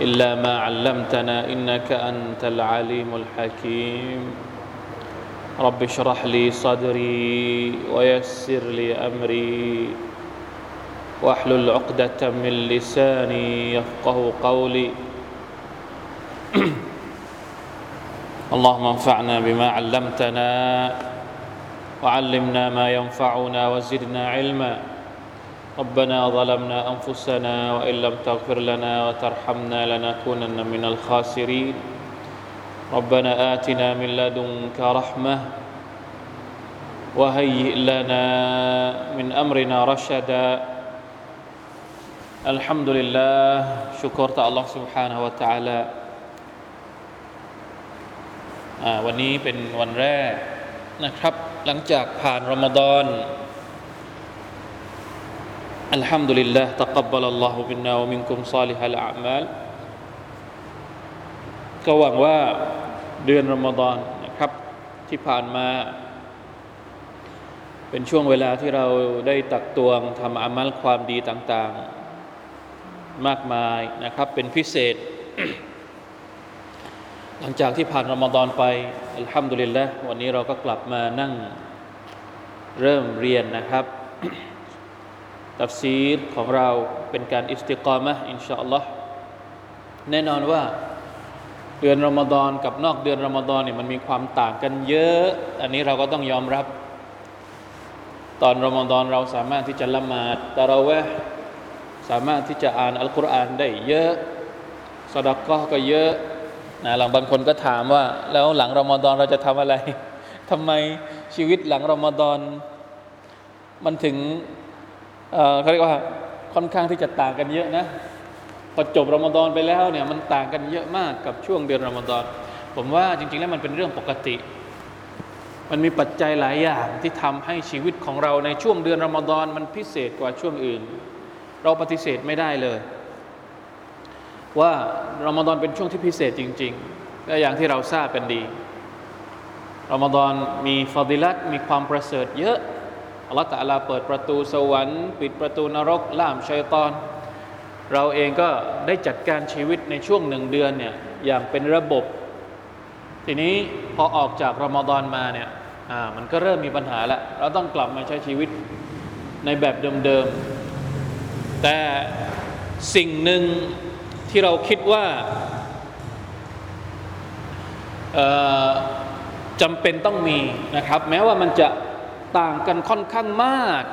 إلا ما علمتنا إنك أنت العليم الحكيم. رب اشرح لي صدري ويسر لي أمري. واحلل عقدة من لساني يفقه قولي. اللهم انفعنا بما علمتنا وعلمنا ما ينفعنا وزدنا علما. ربنا ظلمنا انفسنا وان لم تغفر لنا وترحمنا لنكونن من الخاسرين ربنا اتنا من لدنك رحمه وهيئ لنا من امرنا رشدا الحمد لله شكرت الله سبحانه وتعالى อ่าวันนี้เป็นวันแรกนะครับ หลังจากผ่านรอมฎอน อัลฮัมดุลิลลาห์ تقبل الله منا ومنكم صالح الأعمال ก็หวังว่าเดือนรอมฎอนนะครับที่ผ่านมา เป็นช่วงเวลาที่เราได้ตักตวงทำอามัลความดีต่างๆ มากมายนะครับ เป็นพิเศษ หลังจากที่ผ่านรอมฎอนไปอัลฮัมดุลิลละวันนี้เราก็กลับมานั่งเริ่มเรียนนะครับ ตัฟซีรของเราเป็นการอิสติกามะอินชาอัลลอฮ์แน่นอนว่าเดือนรอมฎอนกับนอกเดือนรอมฎอนเนี่ยมันมีความต่างกันเยอะ อันนี้เราก็ต้องยอมรับ ตอนรอมฎอนเราสามารถที่จะละหมาดตะเราะเวสามารถที่จะอ่านอัลกุรอานได้เยอะสดักก็ก็เยอะนะหลังบางคนก็ถามว่า แล้วหลังรอมฎอนเราจะทำอะไรทำไมชีวิตหลังรอมฎอนมันถึง เขาเรียกว่าค่อนข้างที่จะต่างกันเยอะนะพอจบรอมฎอนไปแล้วเนี่ยมันต่างกันเยอะมากกับช่วงเดือนรอมฎอนผมว่าจริง ๆ แล้วมันเป็นเรื่องปกติ มันมีปัจจัยหลายอย่างที่ทำให้ชีวิตของเราในช่วงเดือนรอมฎอนมันพิเศษกว่าช่วงอื่น เราปฏิเสธไม่ได้เลย ว่ารอมฎอนเป็นช่วงที่พิเศษจริงๆก็อย่างที่เราทราบกันดีรอมฎอนมีฟาดิลัตมีความประเสริฐเยอะ อัลลอฮฺตะลาเปิดประตูสวรรค์ ปิดประตูนรก ล่ามชัยตอน เราเองก็ได้จัดการชีวิตในช่วงหนึ่งเดือนเนี่ยอย่างเป็นระบบ ทีนี้พอออกจากรอมฎอนมาเนี่ยอ่ามันก็เริ่มมีปัญหาแล้วเราต้องกลับมาใช้ชีวิตในแบบเดิมๆ แต่สิ่งหนึ่งที่เราคิดว่าจำเป็นต้องมีนะครับ แม้ว่ามันจะ ต่างกันค่อนข้างมาก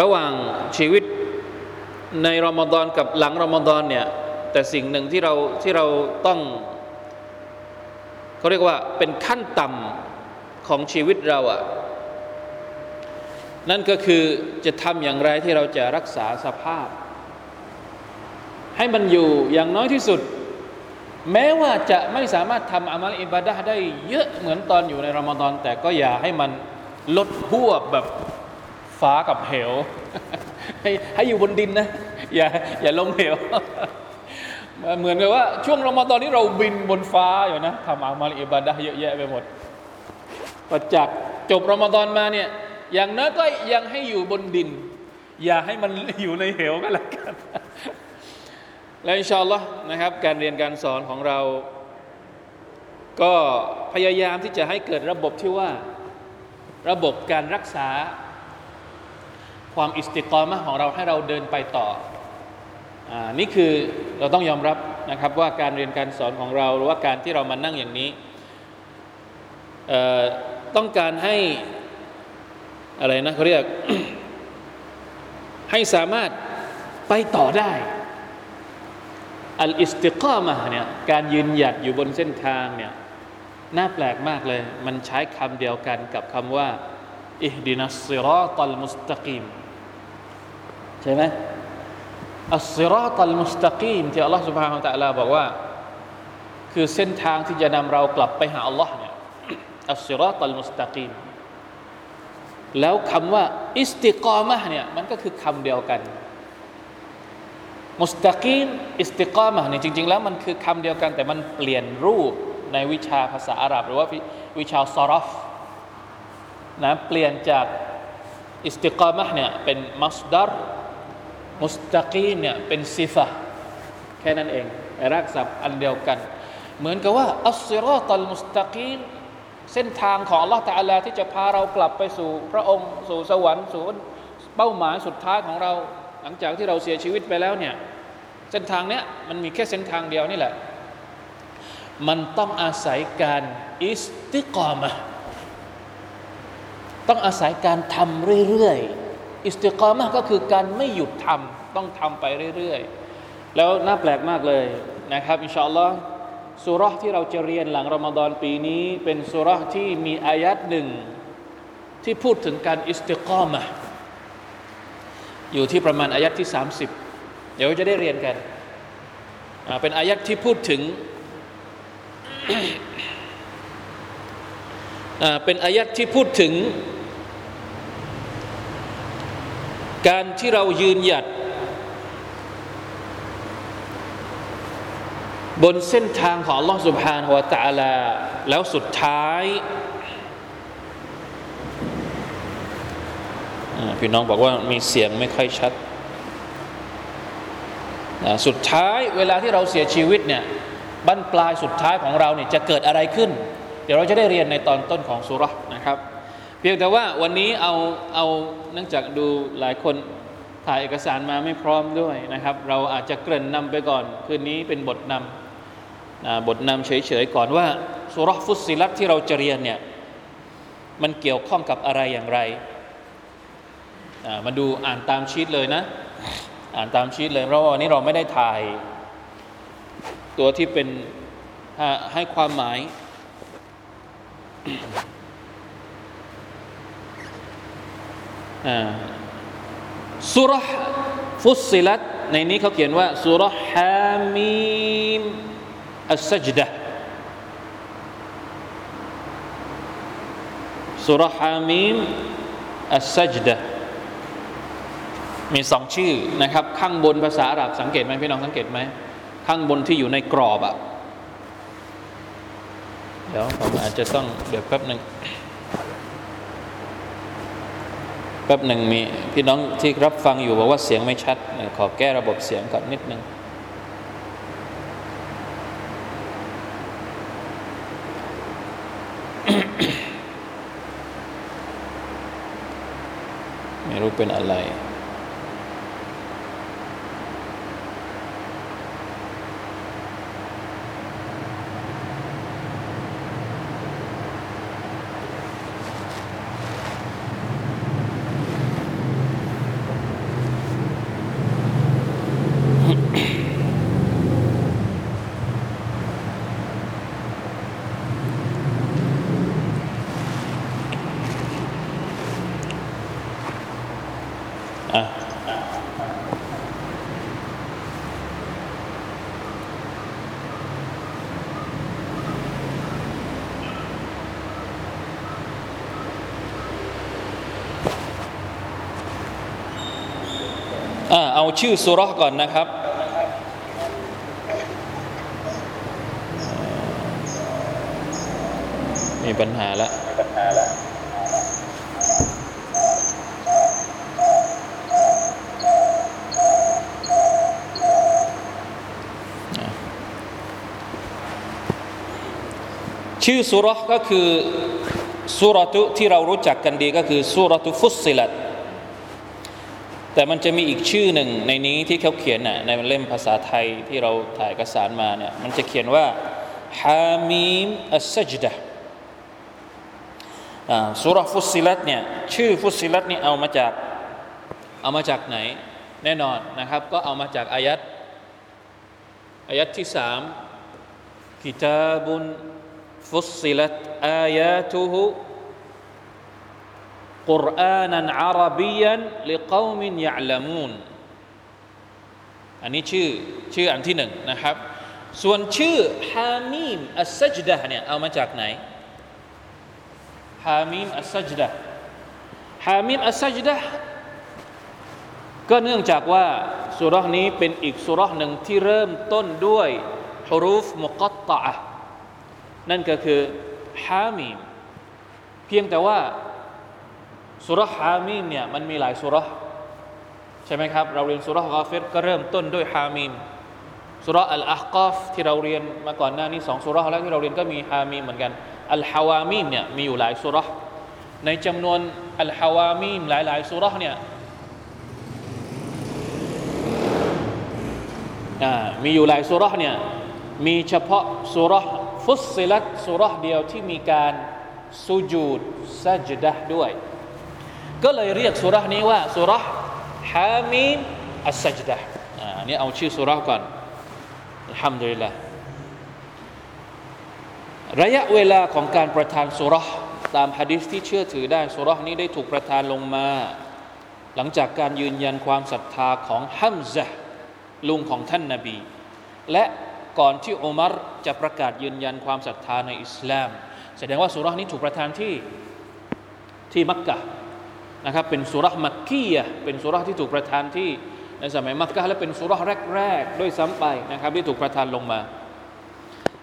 ระหว่างชีวิตในรอมฎอนกับหลังรอมฎอนเนี่ยแต่สิ่งหนึ่งที่เราที่เราต้องเขาเรียกว่าเป็นขั้นต่ำของชีวิตเราอะนั่นก็คือจะทำอย่างไรที่เราจะรักษาสภาพ ให้มันอยู่อย่างน้อยที่สุด แม้ว่าจะไม่สามารถทำอามัลอิบาดะได้เยอะเหมือนตอนอยู่ในรอมฎอนแต่ก็อย่าให้มันลดหวบแบบฟ้ากับเหว ให้ให้อยู่บนดินนะ อย่าอย่าลงเหวเหมือนกับว่าช่วงรอมฎอนนี้เราบินบนฟ้าอยู่นะทำอามัลอิบาดะเยอะแยะไปหมดพอจากจบรอมฎอนมาเนี่ยอย่างน้อยก็ยังให้อยู่บนดิน อย่าให้มันอยู่ในเหวก็แล้วกัน และอินชาอัลลอฮ์นะครับการเรียนการสอนของเรา ก็พยายามที่จะให้เกิดระบบที่ว่าระบบการรักษา ความอิสติกรมะของเราให้เราเดินไปต่ออ่านี่คือเราต้องยอมรับนะครับว่าการเรียนการสอนของเรา หรือว่าการที่เรามานั่งอย่างนี้ต้องการให้อะไรนะเขาเรียกให้สามารถไปต่อได้ อัลอิสติกามะเนี่ยการยืนหยัดอยู่บนเส้นทางเนี่ยน่าแปลกมากเลย มันใช้คำเดียวกันกับคำว่าอิฮดินัสซิรอตัลมุสตะกีมใช่ไหม الصراط المستقيم ที่อัลลอฮฺ سبحان الله บอกว่า คือเส้นทางที่จะนำเรากลับไปหาอัลลอฮ์เนี่ย الصراط المستقيم แล้วคำว่า استقامة เนี่ยมันก็คือคำเดียวกัน مستقيم استقامة เนี่ยจริง ๆ แล้วมันคือคำเดียวกันแต่มันเปลี่ยนรูปในวิชาภาษาอาหรับ หรือว่าวิชา صرفนะเปลี่ยนจากอิสติกามะเนี่ยเป็นมัสดารมุสตะกีมเนี่ยเป็นซิฟะแค่นั้นเองรักษาอันเดียวกัน เหมือนกับว่าอัสซิรอตัลมุสตะกีมเส้นทางของอัลลอฮฺตะอาลาที่จะพาเรากลับไปสู่พระองค์สู่สวรรค์สู่เป้าหมายสุดท้ายของเรา ลังจากที่เราเสียชีวิตไปแล้วเนี่ยเส้นทางเนี้ยมันมีแค่เส้นทางเดียวนี่แหละ มันต้องอาศัยการاستقامةต้องอาศัยการทำเรื่อยๆاستقامةก็คือการไม่หยุดทำต้องทำไปเรื่อยๆ แล้วน่าแปลกมากเลยนะครับإن شاء اللهสูเราะฮ์ที่เราจะเรียนหลังรอมฎอนปีนี้ เป็นสูเราะฮ์ที่มีอายะฮ์หนึ่งที่พูดถึงการاستقامة อยู่ที่ประมาณอายะฮ์ที่ 30 เดี๋ยวจะได้เรียนกัน เป็นอายัดที่พูดถึง เป็นอายัดที่พูดถึง การที่เรายืนหยัด บนเส้นทางของลอสุภ Subhanahu wa แล้วสุดท้าย พี่น้องบอกว่ามีเสียงไม่ค่อยชัดสุดท้ายเวลาที่เราเสียชีวิตเนี่ยบั้นปลายสุดท้ายของเราเนี่ยจะเกิดอะไรขึ้น เดี๋ยวเราจะได้เรียนในตอนต้นของสุรนะครับ เพียงแต่ว่าวันนี้เอาเอาเนื่องจากดูหลายคนถ่ายเอกสารมาไม่พร้อมด้วยนะครับ เราอาจจะเกริ่นนำไปก่อน คืนนี้เป็นบทนำบทนำเฉยๆก่อนว่าสุรฟุตซิลัตที่เราจะเรียนเนี่ยมันเกี่ยวข้องกับอะไรอย่างไร มาดูอ่านตามชีตเลยนะ อ่านตามชีตเลย เพราะว่าวันนี้เราไม่ได้ถ่าย ตัวที่เป็นให้ความหมาย สุรฟุตซิลัตในนี้เขาเขียนว่าสุรฮามีมอัสซัจดะสุรฮามีมอัสซัจดะ มีสองชื่อนะครับ ข้างบนภาษาอาหรับสังเกตไหมพี่น้องสังเกตไหมข้างบนที่อยู่ในกรอบอะเดี๋ยวผมอาจจะต้องเดี๋ยวแป๊บหนึ่งแป๊บหนึ่งมีพี่น้องที่รับฟังอยู่บอกว่าเสียงไม่ชัด ขอแก้ระบบเสียงก่อนนิดนึงไม่รู้เป็นอะไร เอาชื่อสุรก่อนนะครับ มีปัญหาแล้ว ชื่อสุรก็คือสุรตุที่เรารู้จักกันดีก็คือสุรตุฟุสิลัตแต่มันจะมีอีกชื่อหนึ่งในนี้ที่เขาเขียนน่ะในเล่มภาษาไทยที่เราถ่ายเอกสารมาเนี่ยมันจะเขียนว่าฮามีมอัสซจดะสุรฟุสิลัตเนี่ยชื่อฟุสิลัตนี่เอามาจากเอามาจากไหน แน่นอนนะครับ ก็เอามาจากอายัดอายัดที่สามกิตาบุน ฟุสซิลัตอายาตุฮุกุรอานันอารับียันลิกาวมินยะลามูนอันนี้ชื่อชื่ออันที่หนึ่งนะครับ ส่วนชื่อฮามีมอัสซัจดะเนี่ยเอามาจากไหนฮามีมอัสซัจดะฮามีมอัสซัจดะก็เนื่องจากว่าสุรษนี้เป็นอีกสุรษหนึ่งที่เริ่มต้นด้วยฮุรูฟมุกตตะ นั่นก็คือฮามีมเพียงแต่ว่าสุรฮามีมเนี่ยมันมีหลายสุรใช่ไหมครับ เราเรียนสุรกาฟิรก็เริ่มต้นด้วยฮามีมสุรอัลอาฮกอฟที่เราเรียนมาก่อนหน้านี้สองสุรแล้วที่เราเรียนก็มีฮามีมเหมือนกันอัลฮาวามีมเนี่ยมีอยู่หลายสุรในจำนวนอัลฮาวามีมหลายๆสุรเนี่ยมีอยู่หลายสุรเนี่ยมีเฉพาะสุร ฟุสซิลัตสุรเดียวที่มีการสุจูดซัจดะด้วย ก็เลยเรียกสุรนี้ว่าสุรฮามีมอัสซัจดะอันนี้เอาชื่อสุรก่อนอัลฮัมดุลิลละระยะเวลาของการประทานสุรตามฮะดิษที่เชื่อถือได้สุรนี้ได้ถูกประทานลงมา หลังจากการยืนยันความศรัทธาของฮัมซะลุงของท่านนาบี และ ก่อนที่อุมัรจะประกาศยืนยันความศรัทธาในอิสลาม แสดงว่าสุรานี้ถูกประทานที่ที่มักกะนะครับเป็นสุรามักกียเป็นสุราที่ถูกประทานที่ในสมัยมักกะและเป็นสุราแรกๆด้วยซ้ำไปนะครับที่ถูกประทานลงมา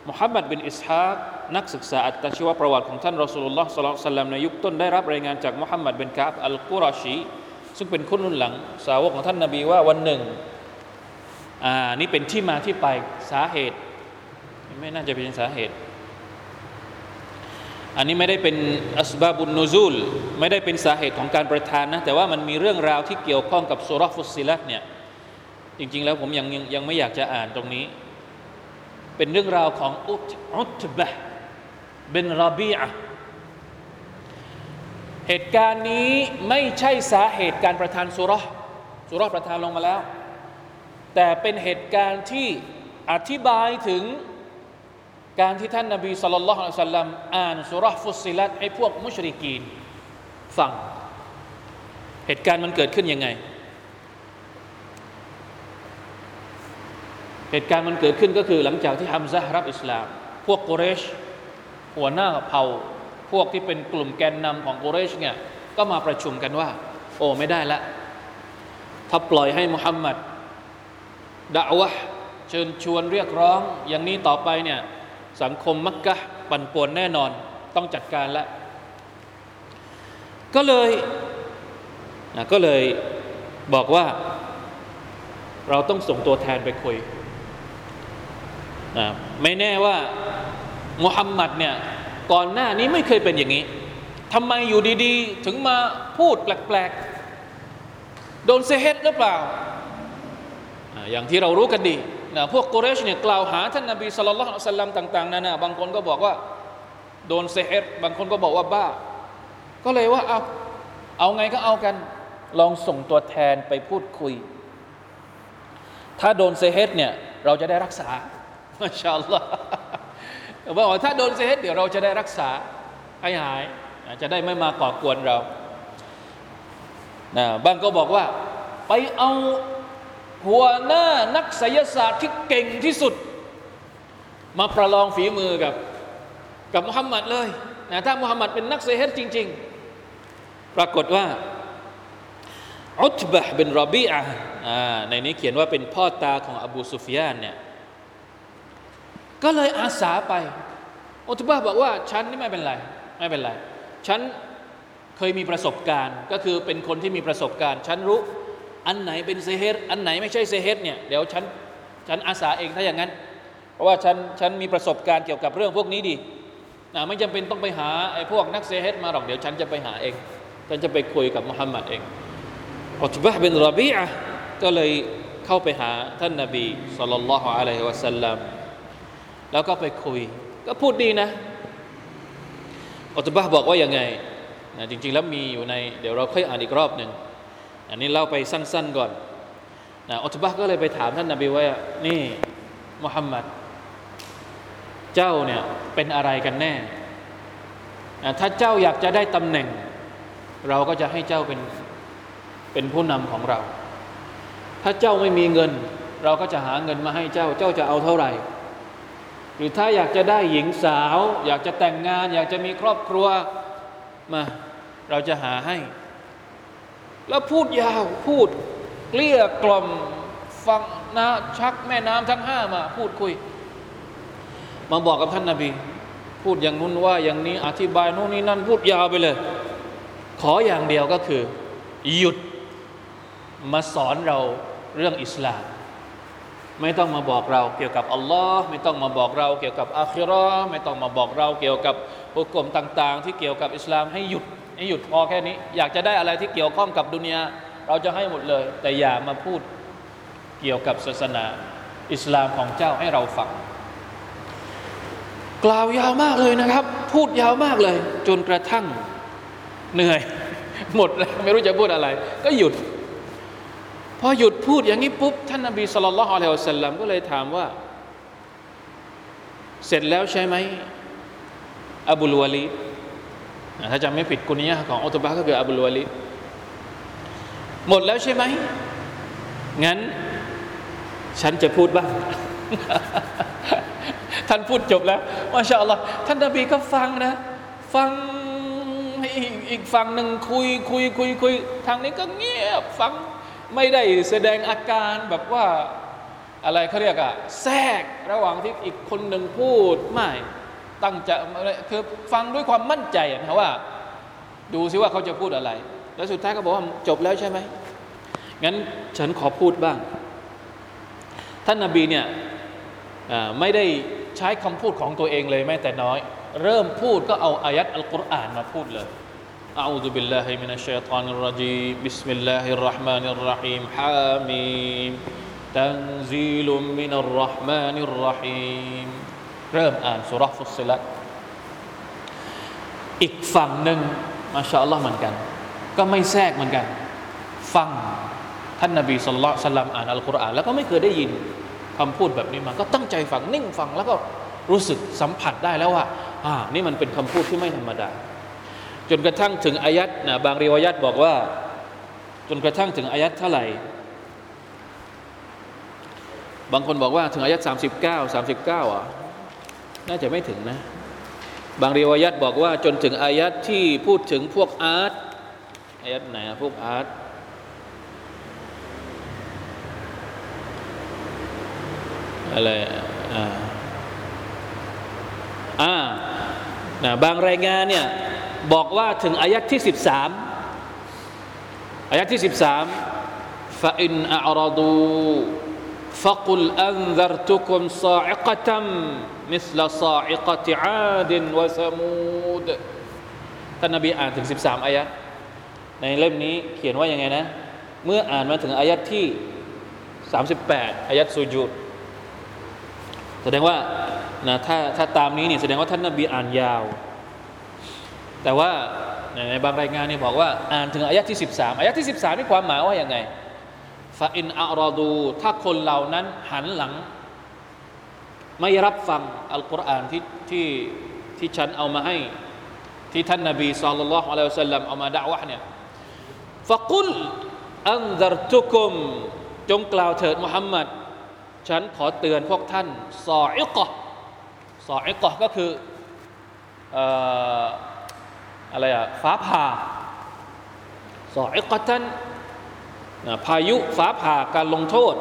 มุฮัมมัดบินอิสฮากนักศึกษาอัตชีวประวัติของท่านรอสูลุลลอฮ์สลลัมในยุคต้นได้รับรายงานจากมุฮัมมัดบินกาบอัลกุรอชีซึ่งเป็นคนรุ่นหลัง สาวกของท่านนบีว่าวันหนึ่ง อ่านี่เป็นที่มาที่ไปสาเหตุ ไม่น่าจะเป็นสาเหตุ อันนี้ไม่ได้เป็นอัสบาบุนนูซูล ไม่ได้เป็นสาเหตุของการประทานนะ แต่ว่ามันมีเรื่องราวที่เกี่ยวข้องกับสุรฟุสิลัตเนี่ยจริง ๆ แล้วผมยังยังยังไม่อยากจะอ่านตรงนี้ เป็นเรื่องราวของอุตอุตบะเป็นรบีอะเหตุการณ์นี้ไม่ใช่สาเหตุการประทานสุรสุรประทานลงมาแล้ว แต่เป็นเหตุการณ์ที่อธิบายถึงการที่ท่านนาบีสุลต่านละฮ์สัลลัมอ่านสุรฟุสิลัตให้พวกมุชริกีนฟัง เหตุการณ์มันเกิดขึ้นยังไง เหตุการณ์มันเกิดขึ้นก็คือหลังจากที่ฮัมซะรับอิสลาม พวกกุเรช หัวหน้าเผ่า พวกที่เป็นกลุ่มแกนนำของกุเรชเนี่ยก็มาประชุมกันว่า โอ้ไม่ได้ละ ถ้าปล่อยให้มุฮัมมัด ด่าวะเชิญชวนเรียกร้อง อย่างนี้ต่อไปเนี่ยสังคมมักกะปั่นป่วนแน่นอนต้องจัดการแล้วก็เลยนะก็เลยบอกว่า เราต้องส่งตัวแทนไปคุยนะไม่แน่ว่ามุฮัมมัดเนี่ยก่อนหน้านี้ไม่เคยเป็นอย่างนี้ทำไมอยู่ดี ๆ ถึงมาพูดแปลก ๆ โดนเซเฮตหรือเปล่า อย่างที่เรารู้กันดีนะพวกกุเรชเนี่ยกล่าวหาท่านนบีสุลต่านสัลลัมต่างๆนั่นนะบางคนก็บอกว่าโดนเซฮ์บางคนก็บอกว่าบ้า ก็เลยว่าเอาเอาไงก็เอากัน ลองส่งตัวแทนไปพูดคุย ถ้าโดนเซฮ์เนี่ยเราจะได้รักษามาชาอัลลอฮ์บอกว่าถ้าโดนเซฮ์เดี๋ยวเราจะได้รักษาให้หายจะได้ไม่มาก่อกวนเรานะบางก็บอกว่าไปเอา หัวหน้านักไสยศาสตร์ที่เก่งที่สุด มาประลองฝีมือกับกับมุฮัมมัดเลยนะถ้ามุฮัมมัดเป็นนักเซฮ์จริง ๆ ปรากฏว่าอุตบะเป็นรอบีอะในนี้เขียนว่าเป็นพ่อตาของอบูซุฟยานเนี่ยก็เลยอาสาไป อุตบะบอกว่าฉันนี่ไม่เป็นไร ไม่เป็นไร ฉันเคยมีประสบการณ์ ก็คือเป็นคนที่มีประสบการณ์ ฉันรู้ อันไหนเป็นเซเฮตอันไหนไม่ใช่เซเฮตเนี่ยเดี๋ยวฉันฉันอาสาเองถ้าอย่างนั้น เพราะว่าฉันฉันมีประสบการณ์เกี่ยวกับเรื่องพวกนี้ดีนะไม่จำเป็นต้องไปหาไอ้พวกนักเซเฮตมาหรอกเดี๋ยวฉันจะไปหาเอง ฉันจะไปคุยกับมุฮัมมัดเองอุตบะเป็นรบีอะก็เลยเข้าไปหาท่านนาบีสุลต่านละฮ์อะลัยฮิวะสัลลัมแล้วก็ไปคุย ก็พูดดีนะอุตบะบอกว่ายังไงนะจริง ๆ แล้วมีอยู่ใน เดี๋ยวเราค่อยอ่านอีกรอบหนึ่ง อันนี้เล่าไปสั้น ๆก่อนนะอุตบะก็เลยไปถามท่านนาบีว่านี่มุฮัมมัดเจ้าเนี่ยเป็นอะไรกันแน่ ถ้าเจ้าอยากจะได้ตำแหน่ง เราก็จะให้เจ้าเป็นเป็นผู้นำของเรา ถ้าเจ้าไม่มีเงิน เราก็จะหาเงินมาให้เจ้า เจ้าจะเอาเท่าไหร่ หรือถ้าอยากจะได้หญิงสาว อยากจะแต่งงาน อยากจะมีครอบครัวมา เราจะหาให้ แล้วพูดยาวพูดเกลี้ยกล่อมฟังนะชักแม่น้ำทั้งห้ามา พูดคุย มาบอกกับท่านนาบี พูดอย่างนู้นว่าอย่างนี้อธิบายโน่นนี่นั่นพูดยาวไปเลย ขออย่างเดียวก็คือ หยุดมาสอนเราเรื่องอิสลาม ไม่ต้องมาบอกเราเกี่ยวกับอัลลอฮ์ไม่ต้องมาบอกเราเกี่ยวกับอาคิรอไม่ต้องมาบอกเราเกี่ยวกับอุกมต่าง ๆ ที่เกี่ยวกับอิสลามให้หยุด ให้หยุดพอแค่นี้ อยากจะได้อะไรที่เกี่ยวข้องกับดุนยาเราจะให้หมดเลย แต่อย่ามาพูดเกี่ยวกับศาสนาอิสลามของเจ้าให้เราฟัง กล่าวยาวมากเลยนะครับ พูดยาวมากเลย จนกระทั่งเหนื่อย หมดแล้วไม่รู้จะพูดอะไร ก็หยุด พอหยุดพูดอย่างนี้ปุ๊บ ท่านนบีสุลต่านละฮ์อะลัยฮิวสัลลัมก็เลยถามว่า เสร็จแล้วใช่ไหมอบูลวาลี ถ้าจำไม่ผิดกุนียะของอัตุบะก็คืออบูลวาลีหมดแล้วใช่ไหม งั้น ฉันจะพูดบ้าง ท่านพูดจบแล้วมาชาอัลลอฮ์ท่านนบีก็ฟังนะ ฟังอีกอีกฝั่งหนึ่งคุยคุยคุยคุยทางนี้ก็เงียบฟังไม่ได้แสดงอาการแบบว่าอะไรเขาเรียกอะแทรกระหว่างที่อีกคนหนึ่งพูดไม่ ตั้งจะคือฟังด้วยความมั่นใจนะว่า ดูซิว่าเขาจะพูดอะไร แล้วสุดท้ายก็บอกว่าจบแล้วใช่ไหมงั้นฉันขอพูดบ้าง ท่านนาบีเนี่ยไม่ได้ใช้คำพูดของตัวเองเลยแม้แต่น้อย เริ่มพูดก็เอาอายัดอัลกุรอานมาพูดเลย أعوذ بالله من الشيطان الرجيم بسم الله الرحمن الرحيم حاميم تنزيل من الرحمن الرحيم เริ่มอ่านสุรฟุสซิลัตอีกฝั่งหนึ่งมาชาอัลลอฮ์เหมือนกัน ก็ไม่แทรกเหมือนกัน ฟังท่านนบีสุลต่านอ่านอัลกุรอานแล้วก็ไม่เคยได้ยินคำพูดแบบนี้มา ก็ตั้งใจฟังนิ่งฟังแล้วก็รู้สึกสัมผัสได้แล้วว่าอ่านี่มันเป็นคำพูดที่ไม่ธรรมดา จนกระทั่งถึงอายัดนะบางรีวายัดบอกว่า จนกระทั่งถึงอายัดเท่าไหร่ บางคนบอกว่าถึงอายัด39 39อะ น่าจะไม่ถึงนะ บางรีวายัดบอกว่า จนถึงอายัดที่พูดถึงพวกอาร์ตอายัดไหนพวกอาร์ตอะไรอ่าอ่านะบางรายงานเนี่ยบอกว่าถึงอายัดที่ 13อายัดที่ 13 فإن أعرضوا فقل أنذرتكم صاعقة مثل صاعقة عاد وثمود ท่านนบีอ่านถึง 13 อายัดในเล่มนี้เขียนว่ายังไงนะ เมื่ออ่านมาถึงอายัดที่ 38 อายัดสุญูดแสดงว่านะถ้าถ้าตามนี้นี่แสดงว่าท่านนบีอ่านยาว แต่ว่าในบางรายงานนี่บอกว่าอ่านถึงอายะที่ 13อายะที่ 13นี่ความหมายว่าอย่างไงฟาอินอัรอดู ถ้าคนเหล่านั้นหันหลัง ไม่รับฟังอัลกุรอานที่ที่ที่ฉันเอามาให้ที่ท่านนบีสุลต่านละฮ์อะลัยฮิสัลลัมเอามาด่าวะเนี่ยฟะกุลอันดรตุกุมจงกล่าวเถิดมุฮัมมัดฉันขอเตือนพวกท่านซออิกะซออิกะก็คืออะไรอะฟ้าผ่าซออิกะตันพายุฟ้าผ่าการลงโทษ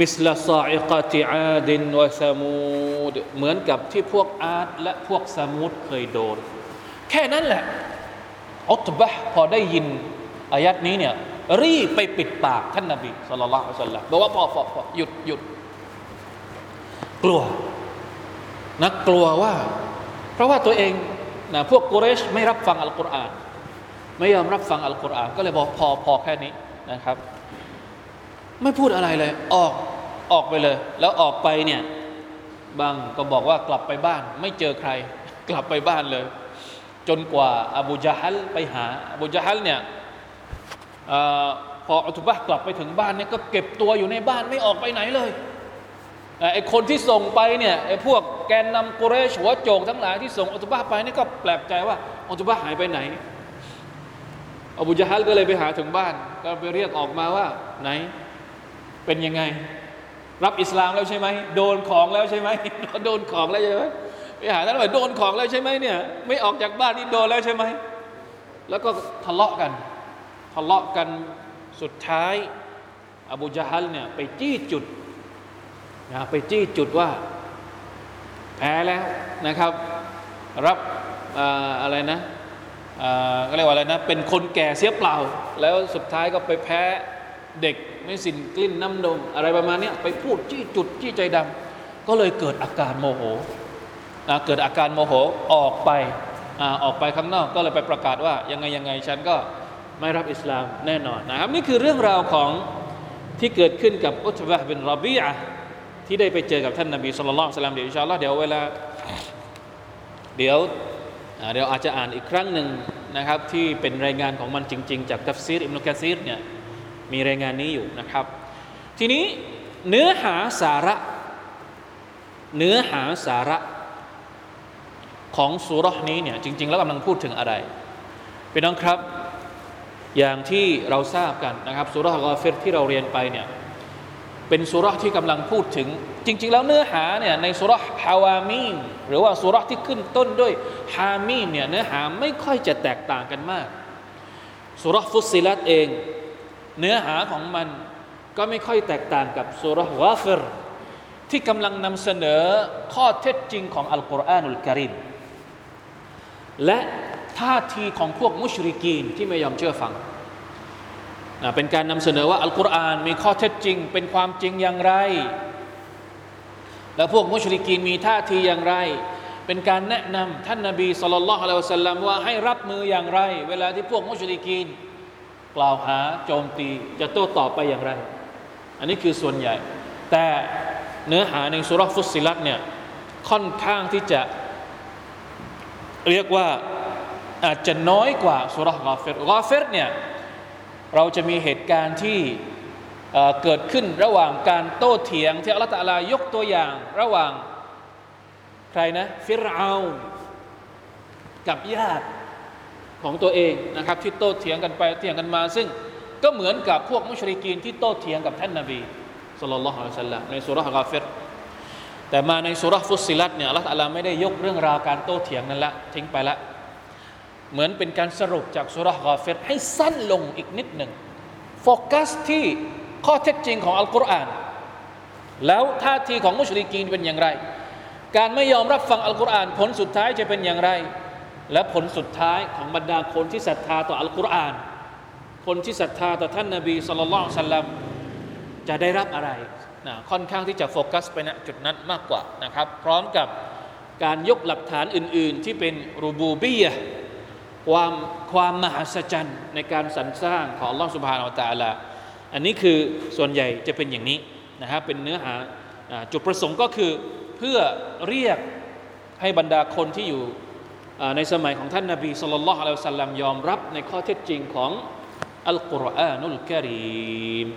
มิสลาซาอิกะติอาดินวะซามูดเหมือนกับที่พวกอาดและพวกซามูดเคยโดน แค่นั้นแหละอัตบะพอได้ยินอายัดนี้เนี่ยรีบไปปิดปากท่านนบีสุลต่านละสัลลัมบอกว่าพอพอพอหยุดหยุดกลัวนะกลัวว่า เพราะว่าตัวเองนะพวกกุเรชไม่รับฟังอัลกุรอาน ไม่ยอมรับฟังอัลกุรอาน ก็เลยบอกพอพอแค่นี้นะครับ ไม่พูดอะไรเลย ออกออกไปเลย แล้วออกไปเนี่ยบางก็บอกว่ากลับไปบ้าน ไม่เจอใคร กลับไปบ้านเลย จนกว่าอบูจาฮัลไปหาอบูจาฮัลเนี่ยอพออัตุบะกลับไปถึงบ้านเนี่ยก็เก็บตัวอยู่ในบ้านไม่ออกไปไหนเลยไอ้คนที่ส่งไปเนี่ยไอ้พวกแกนนำกุเรชหัวโจกทั้งหลายที่ส่งอัตุบะไปนี่ก็แปลกใจว่าอัตุบะหายไปไหนอบูจาฮัลก็เลยไปหาถึงบ้าน ก็ไปเรียกออกมาว่าไหน เป็นยังไง รับอิสลามแล้วใช่ไหมโดนของแล้วใช่ไหมโดนของแล้วใช่ไหมไปหาท่านว่าโดนของแล้วใช่ไหมเนี่ย ไม่ออกจากบ้านนี่โดนแล้วใช่ไหมแล้วก็ทะเลาะกัน ทะเลาะกันสุดท้าย อบูจาฮัลเนี่ยไปจี้จุดนะไปจี้จุดว่าแพ้แล้วนะครับ รับอะไรนะก็เรียกว่าอะไรนะ เป็นคนแก่เสียเปล่า แล้วสุดท้ายก็ไปแพ้ เด็กไม่สินกลิ้นน้ำนมอะไรประมาณนี้ไปพูดจี้จุดจี้ใจดำก็เลยเกิดอาการโมโหเกิดอาการโมโหออกไปออกไปข้างนอกก็เลยไปประกาศว่ายังไงยังไงฉันก็ไม่รับอิสลามแน่นอนนะครับนี่คือเรื่องราวของที่เกิดขึ้นกับอุตบะเป็นรบีอะที่ได้ไปเจอกับท่านนบีสุลต่านสลามเดี๋ยวอินชาอัลลอฮ์เดี๋ยวเวลาเดี๋ยวเดี๋ยวอาจจะอ่านอีกครั้งหนึ่งนะครับที่เป็นรายงานของมันจริง ๆ จากตัฟซีรอิมนุกะซีรเนี่ย มีรายงานนี้อยู่นะครับ ทีนี้เนื้อหาสาระ เนื้อหาสาระของสุรษนี้เนี่ยจริง ๆ แล้วกำลังพูดถึงอะไรเป็นน้องครับ อย่างที่เราทราบกันนะครับสุรษกอฟิรที่เราเรียนไปเนี่ยเป็นสุรษที่กำลังพูดถึง จริง ๆ แล้วเนื้อหาเนี่ยในสุรษฮาวามีมหรือว่าสุรษที่ขึ้นต้นด้วยฮามีมเนี่ยเนื้อหาไม่ค่อยจะแตกต่างกันมากสุรษฟุสิลัตเอง เนื้อหาของมันก็ไม่ค่อยแตกต่างกับสุรษวาฟิรที่กำลังนำเสนอข้อเท็จจริงของอัลกุรอานุลกริมและท่าทีของพวกมุชริกีนที่ไม่ยอมเชื่อฟังเป็นการนำเสนอว่าอัลกุรอานมีข้อเท็จจริง เป็นความจริงอย่างไร และพวกมุชริกีนมีท่าทีอย่างไร เป็นการแนะนำท่านนาบีสุลต่านละฮ์อะลัยฮิสัลลัมว่าให้รับมืออย่างไร เวลาที่พวกมุชริกีน กล่าวหาโจมตีจะโต้ตอบไปอย่างไร อันนี้คือส่วนใหญ่ แต่เนื้อหาในสุรฟุสิลัตเนี่ยค่อนข้างที่จะเรียกว่าอาจจะน้อยกว่าสุรกาเฟรกาเฟรเนี่ยเราจะมีเหตุการณ์ที่เกิดขึ้นระหว่างการโต้เถียงที่อัลตะลายกตัวอย่างระหว่างใครนะฟิรเอากับญาติ ของตัวเองนะครับที่โต้เถียงกันไปเถียงกันมา ซึ่งก็เหมือนกับพวกมุชริกีนที่โต้เถียงกับท่านนาบีสุลต่านละฮ์สัลลัมในสุรกาเฟรแต่มาในสุรฟุสิลัตเนี่ยอัลลอฮฺตะลาไม่ได้ยกเรื่องราวการโต้เถียงนั้นละทิ้งไปละเหมือนเป็นการสรุปจากสุรกาเฟรให้สั้นลงอีกนิดหนึ่งโฟกัสที่ข้อเท็จจริงของอัลกุรอาน แล้วท่าทีของมุชลิกีนเป็นอย่างไร การไม่ยอมรับฟังอัลกุรอานผลสุดท้ายจะเป็นอย่างไร และผลสุดท้ายของบรรดาคนที่ศรัทธาต่ออัลกุรอาน คนที่ศรัทธาต่อท่านนาบีสุลต่านสัลลัมจะได้รับอะไรนะค่อนข้างที่จะโฟกัสไปณจุดนั้นมากกว่านะครับ พร้อมกับการยกหลักฐานอื่น ๆ ที่เป็นรูบูบียความความมหัศจรรย์ในการสรรสร้างของลอสุภาอัลตาลาอันนี้คือส่วนใหญ่จะเป็นอย่างนี้นะครับเป็นเนื้อหาจุดประสงค์ก็คือเพื่อเรียกให้บรรดาคนที่อยู่ ในสมัยของท่านนาบีสุลต่านละฮ์อัลสลัมยอมรับในข้อเท็จจริงของอัลกุรอานุลกิริม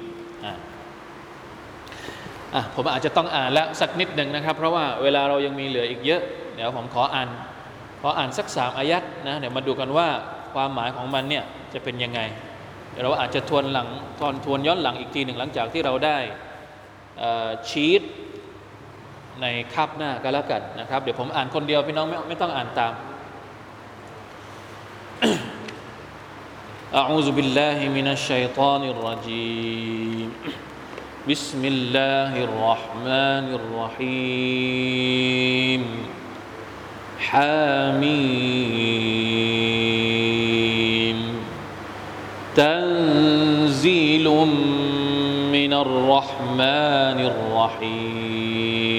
ผมอาจจะต้องอ่านแล้วสักนิดหนึ่งนะครับ เพราะว่าเวลาเรายังมีเหลืออีกเยอะ เดี๋ยวผมขออ่านพออ่านสักสามอายัดนะเดี๋ยวมาดูกันว่าความหมายของมันเนี่ยจะเป็นยังไงเดี๋ยวเราอาจจะทวนหลังทอนทวนย้อนหลังอีกทีหนึ่งหลังจากที่เราได้ชีตในคาบหน้าก็แล้วกันนะครับ เดี๋ยวผมอ่านคนเดียวพี่น้องไม่ไม่ต้องอ่านตาม أعوذ بالله من الشيطان الرجيم. بسم الله الرحمن الرحيم. حميم. تنزيل من الرحمن الرحيم.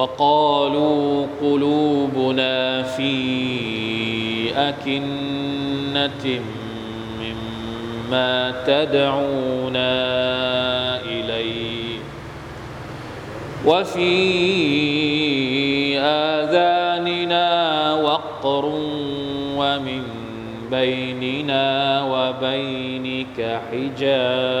وقالوا قلوبنا في أكنة مما تدعونا إليه وفي آذاننا وقر ومن بيننا وبينك حجاب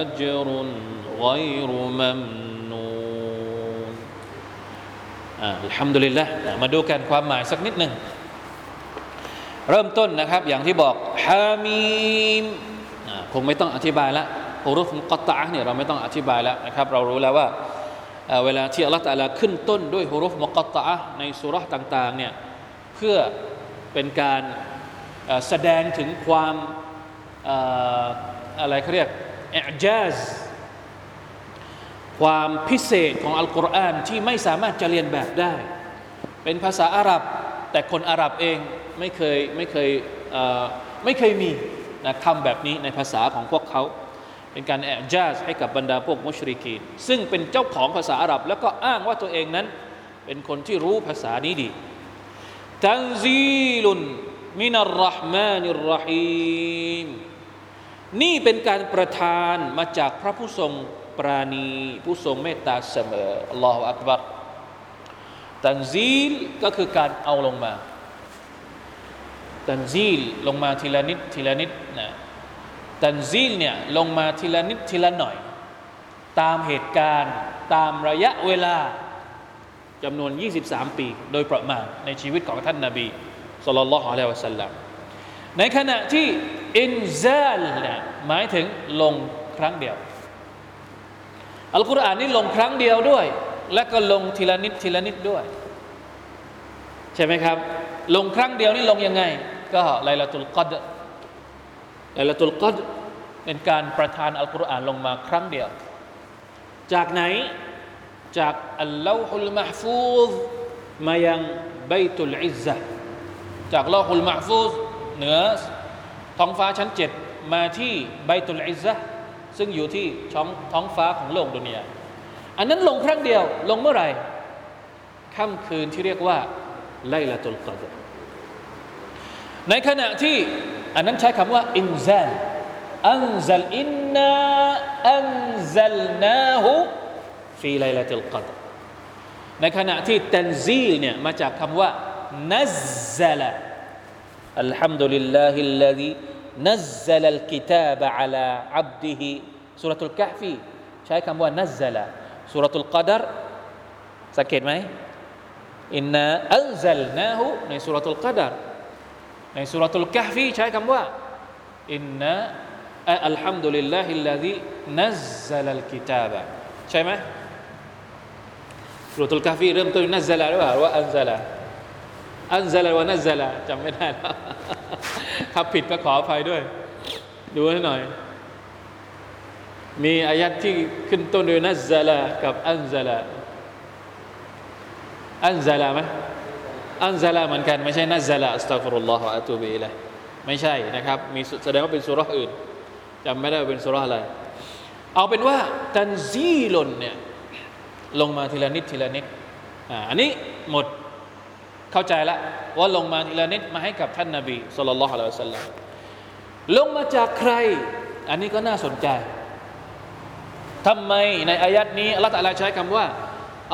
أجر غير ممنون آه الحمد لله มาดูกันความหมายสักนิดหนึ่งเริ่มต้นนะครับอย่างที่บอกฮามีมคงไม่ต้องอธิบายละฮุรุฟมุกตะเนี่ยเราไม่ต้องอธิบายแล้วนะครับเรารู้แล้วว่าเวลาที่อัลลอฮฺตะลาขึ้นต้นด้วยฮุรุฟมุกตะในสุรษต่างๆเนี่ยเพื่อเป็นการแสดงถึงความอะไรเขาเรียกเ อจาซความพิเศษของอัลกุรอานที่ไม่สามารถจะเรียนแบบได้ เป็นภาษาอาหรับ แต่คนอาหรับเองไม่เคยไม่เคยไม่เคยมีนะคำแบบนี้ในภาษาของพวกเขา เป็นการแอบจาสให้กับบรรดาพวกมุชริกีนซึ่งเป็นเจ้าของภาษาอาหรับ แล้วก็อ้างว่าตัวเองนั้น เป็นคนที่รู้ภาษานี้ดีตันซีลุนมินัลรห์มานิรรหีม นี่เป็นการประทานมาจากพระผู้ทรงปราณี ผู้ทรงเมตตาเสมออัลลอฮฺอักบัรตันซีลก็คือการเอาลงมา ตันซีลลงมาทีละนิดทีละนิดนะตันซีลเนี่ยลงมาทีละนิดทีละหน่อย ตามเหตุการณ์ตามระยะเวลาจำนวน 23 ปี โดยประมาณในชีวิตของท่านนาบีสุลต่านละฮ์อะลัยวะสัลลัมในขณะที่ อินซาลเนี่ยหมายถึงลงครั้งเดียว อัลกุรอานนี่ลงครั้งเดียวด้วย และก็ลงทีละนิดทีละนิดด้วย ใช่ไหมครับ ลงครั้งเดียวนี่ลงยังไง ก็ไลลาตุลกัดไลลาตุลกัดเป็นการประทานอัลกุรอานลงมาครั้งเดียว จากไหนจากاللوح المحفوظมายังبيت العزةจากلوح المحفوظเหนือ ท้องฟ้าชั้นเจ็ดมาที่بيت العزةซึ่งอยู่ที่ท้องท้องฟ้าของโลกดุนยาอันนั้นลงครั้งเดียวลงเมื่อไหร่ค่ำคืนที่เรียกว่าليلة القدرในขณะที่อันนั้นใช้คำว่าإنزال أنزل إنนาอันซัลนาหูฟีไลลาติลกัดในขณะที่ตันซีลเนี่ยมาจากคำว่านัซซลาฮิลลาฮินัซลลกิตาบะ อัลาอับดิฮิสุรทูลกะฟีใช้คำว่านัซซัลสุรทูลกัดรสังเกตไหมอินนาอัลซัลนาหูในสุรทูลกัดรในسورة الكهفใช้คำว่าإنا الحمد لله الذي نزل الكتابใช่ไหมسورة الكهفเริ่มต้นنزلหรือเปล่าว่าأنزل أنزل ونزلจำไม่ได้แล้วถ้าผิดก็ขออภัยด้วย ดูให้หน่อย มีอายะฮ์ที่ขึ้นต้นด้วยنزلกับأنزلอันซัลาไหมอันซาลาเหมือนกันไม่ใช่นัซาลาอัสตัฟรุลลอฮฺอะตูบีเลยไม่ใช่นะครับ มีแสดงว่าเป็นสุรษอื่นจำไม่ได้ว่าเป็นสุรษอะไร เอาเป็นว่าตันซีลนเนี่ยลงมาทีละนิดทีละนิดอ่าอันนี้หมด เข้าใจละว่าลงมาทีละนิดมาให้กับท่านนาบีสุลต่านละฮ์อะลัยฮิสัลลัมลงมาจากใคร อันนี้ก็น่าสนใจทำไมในอายัดนี้อัลลอฮฺใช้คำว่า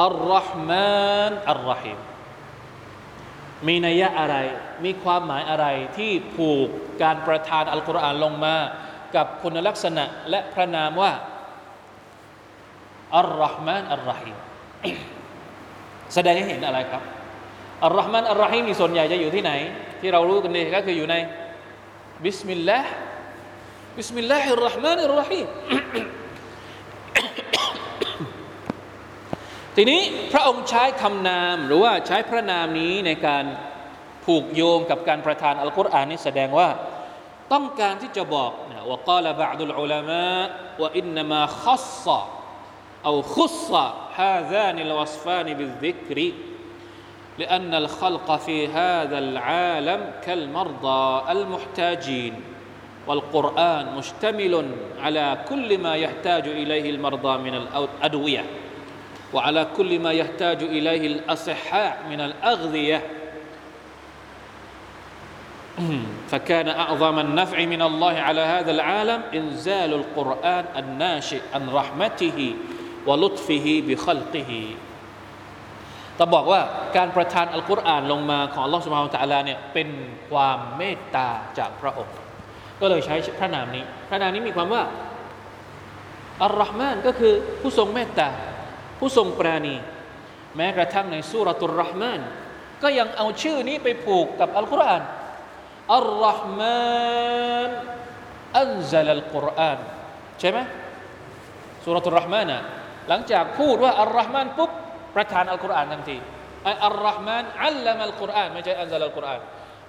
อัลลอฮ์มานอัลลอฮิมมีนัยยะอะไร มีความหมายอะไรที่ผูกการประทานอัลกุรอานลงมา กับคุณลักษณะและพระนามว่าอัลลอฮ์มานอัลลอฮีมแสดงให้เห็นอะไรครับ อัลลอฮ์มันอัลลอฮีมส่วนใหญ่จะอยู่ที่ไหน ที่เรารู้กันดีก็คืออยู่ในبسم الله بسم الله الرحمن الرحيمทีนี้พระองค์ใช้คำนามหรือว่าใช้พระนามนี้ในการผูกโยงกับการประทานอัลกุรอานนี้แสดงว่าต้องการที่จะบอกนะว่ากล่าวบางอุลามะว่าإنما خص เอ خص هذان الوصفان بالذكر لأن الخلق في هذا العالم كالمرضى المحتاجين والقرآن مشتمل على كل ما يحتاج إليه المرضى من الأدوية وعلى كل ما يحتاج إليه الأصحاء من الأغذية. فكان أعظم النفع من الله على هذا العالم إنزال القرآن الناشئ عن رحمته ولطفه بخلقه. แต่บอกว่าการประทานอัลกุรอานลงมาของลอสุมาตะลาเนี่ยเป็นความเมตตาจากพระองค์ ก็เลยใช้พระนามนี้ พระนามนี้มีความว่าอัลลอฮ์มานก็คือผู้ทรงเมตตา ผู้ทรงปราณี แม้กระทั่งในสุรตุลรห์มานก็ยังเอาชื่อนี้ไปผูกกับอัลกุรอานอัลลอฮ์มานอันซาลอัลกุรอานใช่ไหมสุรตุลรห์มานะหลังจากพูดว่าอัลลอฮ์มานปุ๊บ ประทานอัลกุรอานทันทีอัลลอฮ์มานอัลลัมอัลกุรอานไม่ใช่อันซาลัลกุรอาน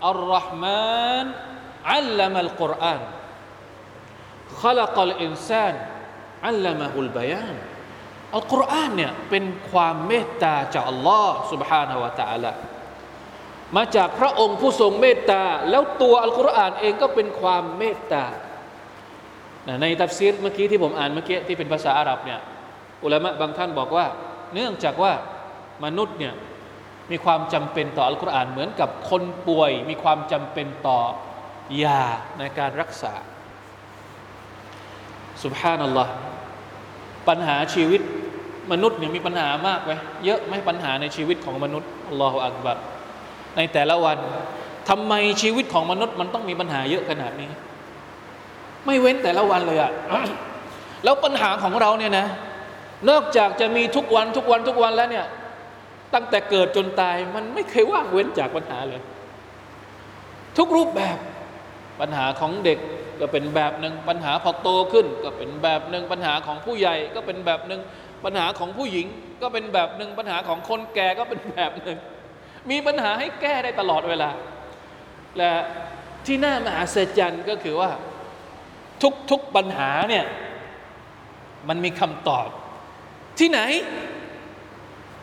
อัลลอฮ์มานอัลลัมอัลกุรอาน خلق الإنسان علمه البيان อัลกุรอานเนี่ยเป็นความเมตตาจากอัลลอฮ์ سبحانه และ تعالى มาจากพระองค์ผู้ทรงเมตตา แล้วตัวอัลกุรอานเองก็เป็นความเมตตา ในตัฟซีรเมื่อกี้ที่ผมอ่านเมื่อกี้ที่เป็นภาษาอาหรับเนี่ยอุลามะบางท่านบอกว่า เนื่องจากว่ามนุษย์เนี่ยมีความจำเป็นต่ออัลกุรอานเหมือนกับคนป่วย มีความจำเป็นต่อยาในการรักษาสุบฮานัลลอฮ์ปัญหาชีวิตมนุษย์เนี่ยมีปัญหามากไหมเยอะไหมปัญหาในชีวิตของมนุษย์อัลลอฮฺอักบัรในแต่ละวันทำไมชีวิตของมนุษย์มันต้องมีปัญหาเยอะขนาดนี้ ไม่เว้นแต่ละวันเลยอะแล้วปัญหาของเราเนี่ยนะ นอกจากจะมีทุกวันทุกวันทุกวันแล้วเนี่ย ตั้งแต่เกิดจนตายมันไม่เคยว่างเว้นจากปัญหาเลย ทุกรูปแบบปัญหาของเด็กก็เป็นแบบหนึ่งปัญหาพอโตขึ้น ก็เป็นแบบหนึ่งปัญหาของผู้ใหญ่ก็เป็นแบบหนึ่งปัญหาของผู้หญิงก็เป็นแบบหนึ่งปัญหาของคนแก่ก็เป็นแบบหนึ่งมีปัญหาให้แก้ได้ตลอดเวลา และที่น่ามหัศจรรย์ก็คือว่าทุกทุกปัญหาเนี่ยมันมีคำตอบ ที่ไหน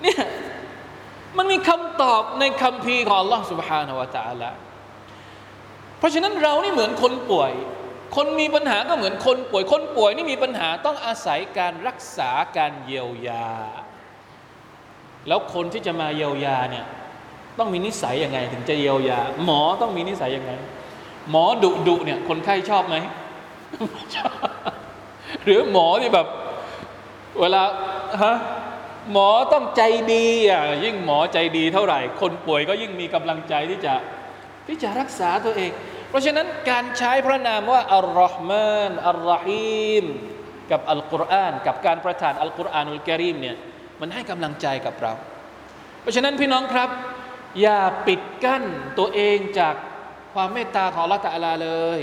เนี่ยมันมีคำตอบในคำพีของ Allah سبحانه และ تعالى เพราะฉะนั้นเรานี่เหมือนคนป่วย คนมีปัญหาก็เหมือนคนป่วย คนป่วยนี่มีปัญหาต้องอาศัยการรักษาการเยียวยา แล้วคนที่จะมาเยียวยาเนี่ยต้องมีนิสัยยังไง ถึงจะเยียวยา หมอต้องมีนิสัยยังไง หมอดุดุเนี่ยคนไข้ชอบไหม หรือหมอที่แบบ เวลา ฮะหมอต้องใจดีอะยิ่งหมอใจดีเท่าไหร่ คนป่วยก็ยิ่งมีกำลังใจที่จะที่จะรักษาตัวเอง เพราะฉะนั้นการใช้พระนามว่าอัลลอฮ์มานอัลลอฮีมกับอัลกุรอานกับการประทานอัลกุรอานุลกิริมเนี่ยมันให้กำลังใจกับเรา เพราะฉะนั้นพี่น้องครับ อย่าปิดกั้นตัวเองจากความเมตตาของละตะลาเลย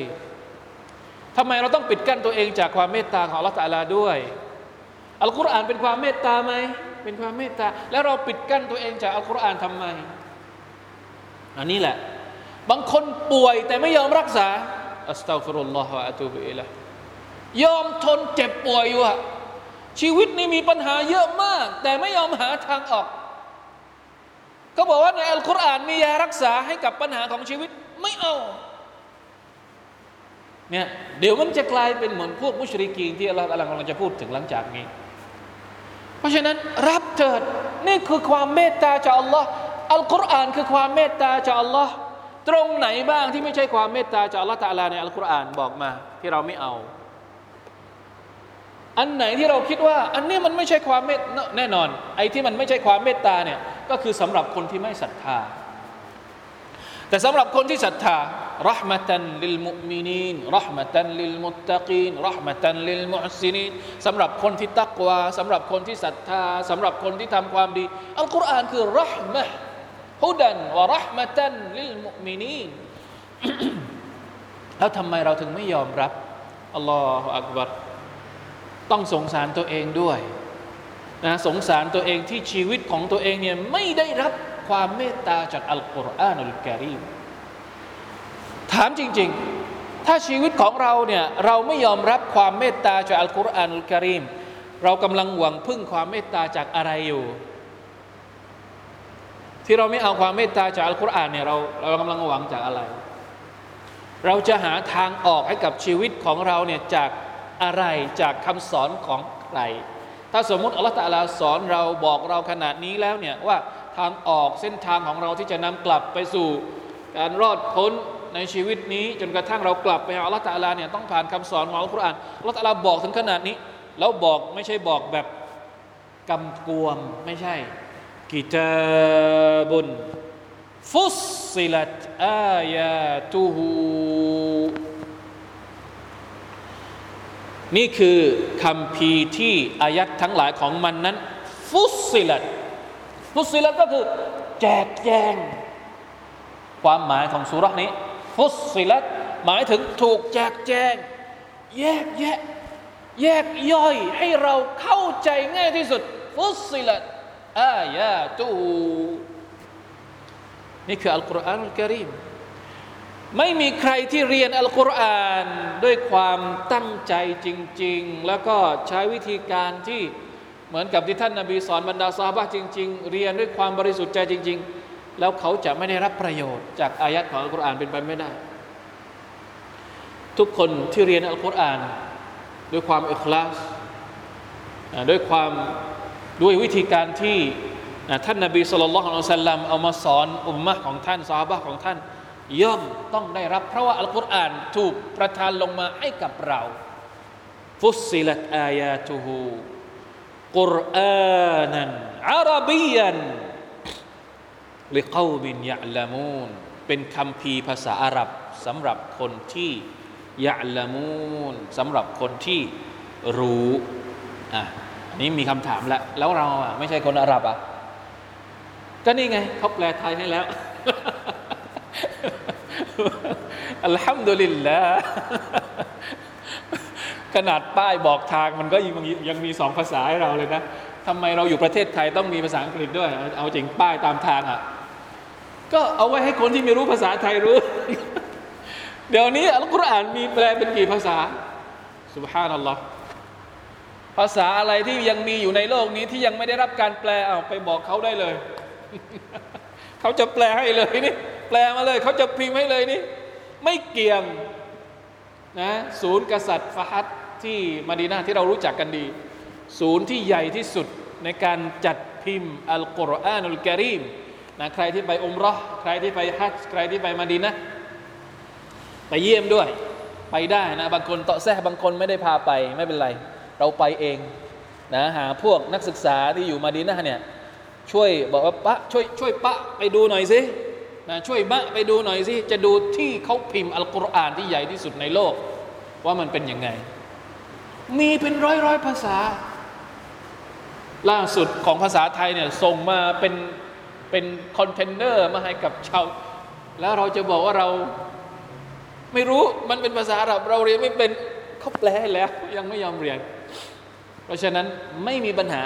ทำไมเราต้องปิดกั้นตัวเองจากความเมตตาของละตะลาด้วย อัลกุรอานเป็นความเมตตาไหมเป็นความเมตตา แล้วเราปิดกั้นตัวเองจากอัลกุรอานทำไม อันนี้แหละ บางคนป่วยแต่ไม่ยอมรักษาอัสตัฟิรุลลอฮฺอะตูบิอิละยอมทนเจ็บป่วยอยู่อะชีวิตนี้มีปัญหาเยอะมาก แต่ไม่ยอมหาทางออกเขาบอกว่าในอัลกุรอานมียารักษาให้กับปัญหาของชีวิตไม่เอาเนี่ยเดี๋ยวมันจะกลายเป็นเหมือนพวกมุชริกีนที่อัลลอฮฺกำลังจะพูดถึงหลังจากนี้ เพราะฉะนั้นรับเถิดนี่คือความเมตตาจากอัลลอฮ์อัลกุรอานคือความเมตตาจากอัลลอฮ์ตรงไหนบ้างที่ไม่ใช่ความเมตตาจากอัลลอฮ์ตาลาในอัลกุรอานบอกมา ที่เราไม่เอา อันไหนที่เราคิดว่า อันนี้มันไม่ใช่ความเมตตาแน่นอน ไอ้ที่มันไม่ใช่ความเมตตาเนี่ยก็คือสำหรับคนที่ไม่ศรัทธา แต่สำหรับคนที่ศรัทธาرحمة للمؤمنين رحمة للمتقين رحمة للمحسنينสำหรับคนที่ตักวาสำหรับคนที่ศรัทธาสำหรับคนที่ทำความดีอัลกุรอานคือรหมะฮุดันวะรหมตันลิลมุมินีนแล้วทำไมเราถึงไม่ยอมรับอัลลอฮฺอักบัรต้องสงสารตัวเองด้วยนะสงสารตัวเองที่ชีวิตของตัวเองเนี่ยไม่ได้รับ ความเมตตาจากอัลกุรอานุลกิริมถามจริง ๆ ถ้าชีวิตของเราเนี่ยเราไม่ยอมรับความเมตตาจากอัลกุรอานุลกิริมเรากำลังหวังพึ่งความเมตตาจากอะไรอยู่ ที่เราไม่เอาความเมตตาจากอัลกุรอานเนี่ยเราเรากำลังหวังจากอะไร เราจะหาทางออกให้กับชีวิตของเราเนี่ยจากอะไรจากคำสอนของใครถ้าสมมุติอัลลอฮฺตะลาสอนเราบอกเราขนาดนี้แล้วเนี่ยว่า ทางออกเส้นทางของเราที่จะนำกลับไปสู่การรอดพ้นในชีวิตนี้ จนกระทั่งเรากลับไปหาอัลลอฮฺตะอาลาเนี่ยต้องผ่านคำสอนของอัลกุรอานอัลลอฮฺตะอาลาบอกถึงขนาดนี้ แล้วบอกไม่ใช่บอกแบบกำกวมไม่ใช่กิตาบุนฟุสซิลัตอายาตุฮูนี่คือคำพีที่อายัดทั้งหลายของมันนั้น ฟุสซิลัต ฟุสซิลัตก็คือแจกแจง ความหมายของสุรานี้ ฟุสซิลัตหมายถึงถูกแจกแจง แยกแยะ แยกย่อยให้เราเข้าใจง่ายที่สุด ฟุสซิลัตอายาตูนี่คืออัลกุรอานอัลกิริมไม่มีใครที่เรียนอัลกุรอานด้วยความตั้งใจจริง ๆ แล้วก็ใช้วิธีการที่ เหมือนกับที่ท่านนาบีสอนบรรดาซาบะจริง ๆ เรียนด้วยความบริสุทธิ์ใจจริง ๆ แล้วเขาจะไม่ได้รับประโยชน์จากอายัดของอัลกุรอานเป็นไปไม่ได้ ทุกคนที่เรียนอัลกุรอาน ด้วยความอิคลาสด้วยความด้วยวิธีการที่ท่านนบีสุลต่านละอัลสลลัมเอามาสอนอุมมะของท่านซาบะของท่าน ย่อมต้องได้รับ เพราะว่าอัลกุรอานถูกประทานลงมาให้กับเรา ฟุสซิลัตอายาตุฮู กุรอานันอาราบียันลิกาวบินยะลามูนเป็นคำพีภาษาอาหรับสำหรับคนที่ยะลามูนสำหรับคนที่รู้อะนี้มีคำถามแล้วแล้วเราอะไม่ใช่คนอาหรับอะก็นี่ไงเขาแปลไทยให้แล้วอัลฮัมดุลิลลาห์ ขนาดป้ายบอกทางมันก็ยังยังมีสองภาษาให้เราเลยนะทำไมเราอยู่ประเทศไทยต้องมีภาษาอังกฤษด้วย เอาจริงป้ายตามทางอะก็เอาไว้ให้คนที่ไม่รู้ภาษาไทยรู้ เดี๋ยวนี้อัลกุรอานมีแปลเป็นกี่ภาษาสุบฮานัลลอฮ์ภาษาอะไรที่ยังมีอยู่ในโลกนี้ที่ยังไม่ได้รับการแปลเอาไปบอกเขาได้เลย เขาจะแปลให้เลยนี่แปลมาเลยเขาจะพิมพ์ให้เลยนี่ไม่เกี่ยงนะศูนย์กษัตริย์ฟาฮัด ที่มาดีนาที่เรารู้จักกันดี ศูนย์ที่ใหญ่ที่สุดในการจัดพิมพ์อัลกุรอานุลกิริมนะใครที่ไปอุมรอใครที่ไปฮัจใครที่ไปมาดีนะไปเยี่ยมด้วย ไปได้นะบางคนเตาะแซ่บางคนไม่ได้พาไปไม่เป็นไร เราไปเองนะหาพวกนักศึกษาที่อยู่มาดีนะเนี่ยช่วยบอกว่าปะช่วยช่วยปะไปดูหน่อยสินะช่วยมะไปดูหน่อยสิ จะดูที่เขาพิมพ์อัลกุรอานที่ใหญ่ที่สุดในโลก ว่ามันเป็นยังไง มีเป็นร้อยร้อยภาษา ล่าสุดของภาษาไทยเนี่ยส่งมาเป็นเป็นคอนเทนเนอร์มาให้กับชาว แล้วเราจะบอกว่าเราไม่รู้มันเป็นภาษาอาหรับเราเรียนไม่เป็นเขาแปลให้แล้ว ยังไม่ยอมเรียน เพราะฉะนั้นไม่มีปัญหา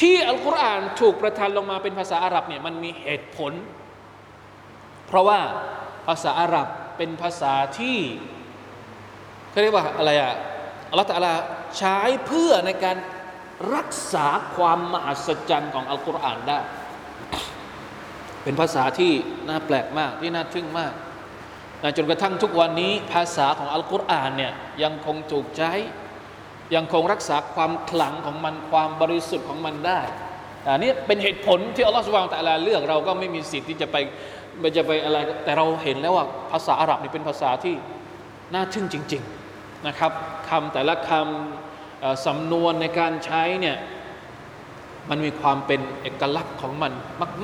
ที่อัลกุรอานถูกประทานลงมาเป็นภาษาอาหรับเนี่ยมันมีเหตุผล เพราะว่าภาษาอาหรับเป็นภาษาที่เขาเรียกว่าอะไรอะ อัลลอฮฺตะลาใช้เพื่อในการรักษาความมหัศจรรย์ของอัลกุรอานได้ เป็นภาษาที่น่าแปลกมากที่น่าทึ่งมากจนกระทั่งทุกวันนี้ภาษาของอัลกุรอานเนี่ยยังคงถูกใช้ ยังคงรักษาความขลังของมันความบริสุทธิ์ของมันได้อันนี้เป็นเหตุผลที่อัลลอฮฺสุบานตะลาเลือกเราก็ไม่มีสิทธิ์ที่จะไปจะไปอะไรแต่เราเห็นแล้วว่าภาษาอาหรับนี่เป็นภาษาที่น่าทึ่งจริง ๆ นะครับคำแต่ละคำสำนวนในการใช้เนี่ยมันมีความเป็นเอกลักษณ์ของมัน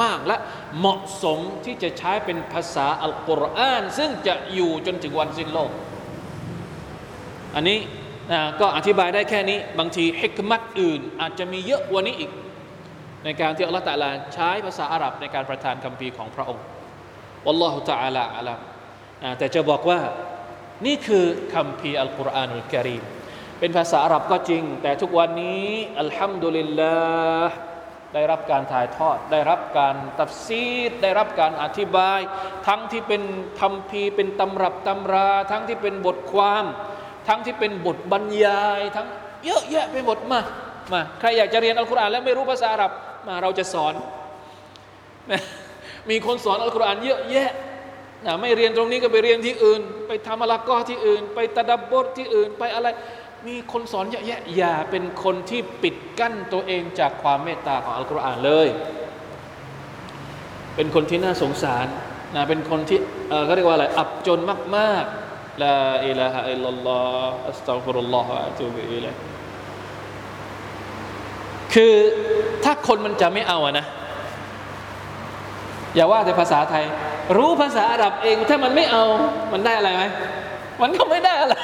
มาก ๆ และเหมาะสมที่จะใช้เป็นภาษาอัลกุรอาน ซึ่งจะอยู่จนถึงวันสิ้นโลก อันนี้ก็อธิบายได้แค่นี้ บางทีحكمةอื่น อาจจะมีเยอะกว่านี้อีก ในการที่อัลลอฮฺตะลาใช้ภาษาอาหรับในการประทานคัมภีร์ของพระองค์والله تعالى أعلمแต่จะบอกว่า นี่คือคัมภีร์ القرآن الكريمเป็นภาษาอาหรับก็จริง แต่ทุกวันนี้الحمد للهได้รับการถ่ายทอด ได้รับการتفسيرได้รับการอธิบาย ทั้งที่เป็นคำพีเป็นตำรับตำรา ทั้งที่เป็นบทความ ทั้งที่เป็นบทบรรยาย ทั้งเยอะแยะไปหมดมามาใครอยากจะเรียนอัลกุรอานแล้วไม่รู้ภาษาอาหรับมาเราจะสอน มีคนสอนอัลกุรอานเยอะแยะ นะไม่เรียนตรงนี้ก็ไปเรียนที่อื่น ไปทำอะลักก็ที่อื่น ไปตะดับบทที่อื่น ไปอะไร มีคนสอนเยอะแยะอย่าเป็นคนที่ปิดกั้นตัวเองจากความเมตตาของอัลกุรอานเลย เป็นคนที่น่าสงสารนะเป็นคนที่เอ่อเขาเรียกว่าอะไรอับจนมากๆลาอิลาฮะอิลลัลลอฮอัสตัฟิรุลลอฮฺอะตูบิอิลัยคือถ้าคนมันจะไม่เอาอะนะ อย่าว่าแต่ภาษาไทย รู้ภาษาอาหรับเองถ้ามันไม่เอา มันได้อะไรไหมมันก็ไม่ได้อะไร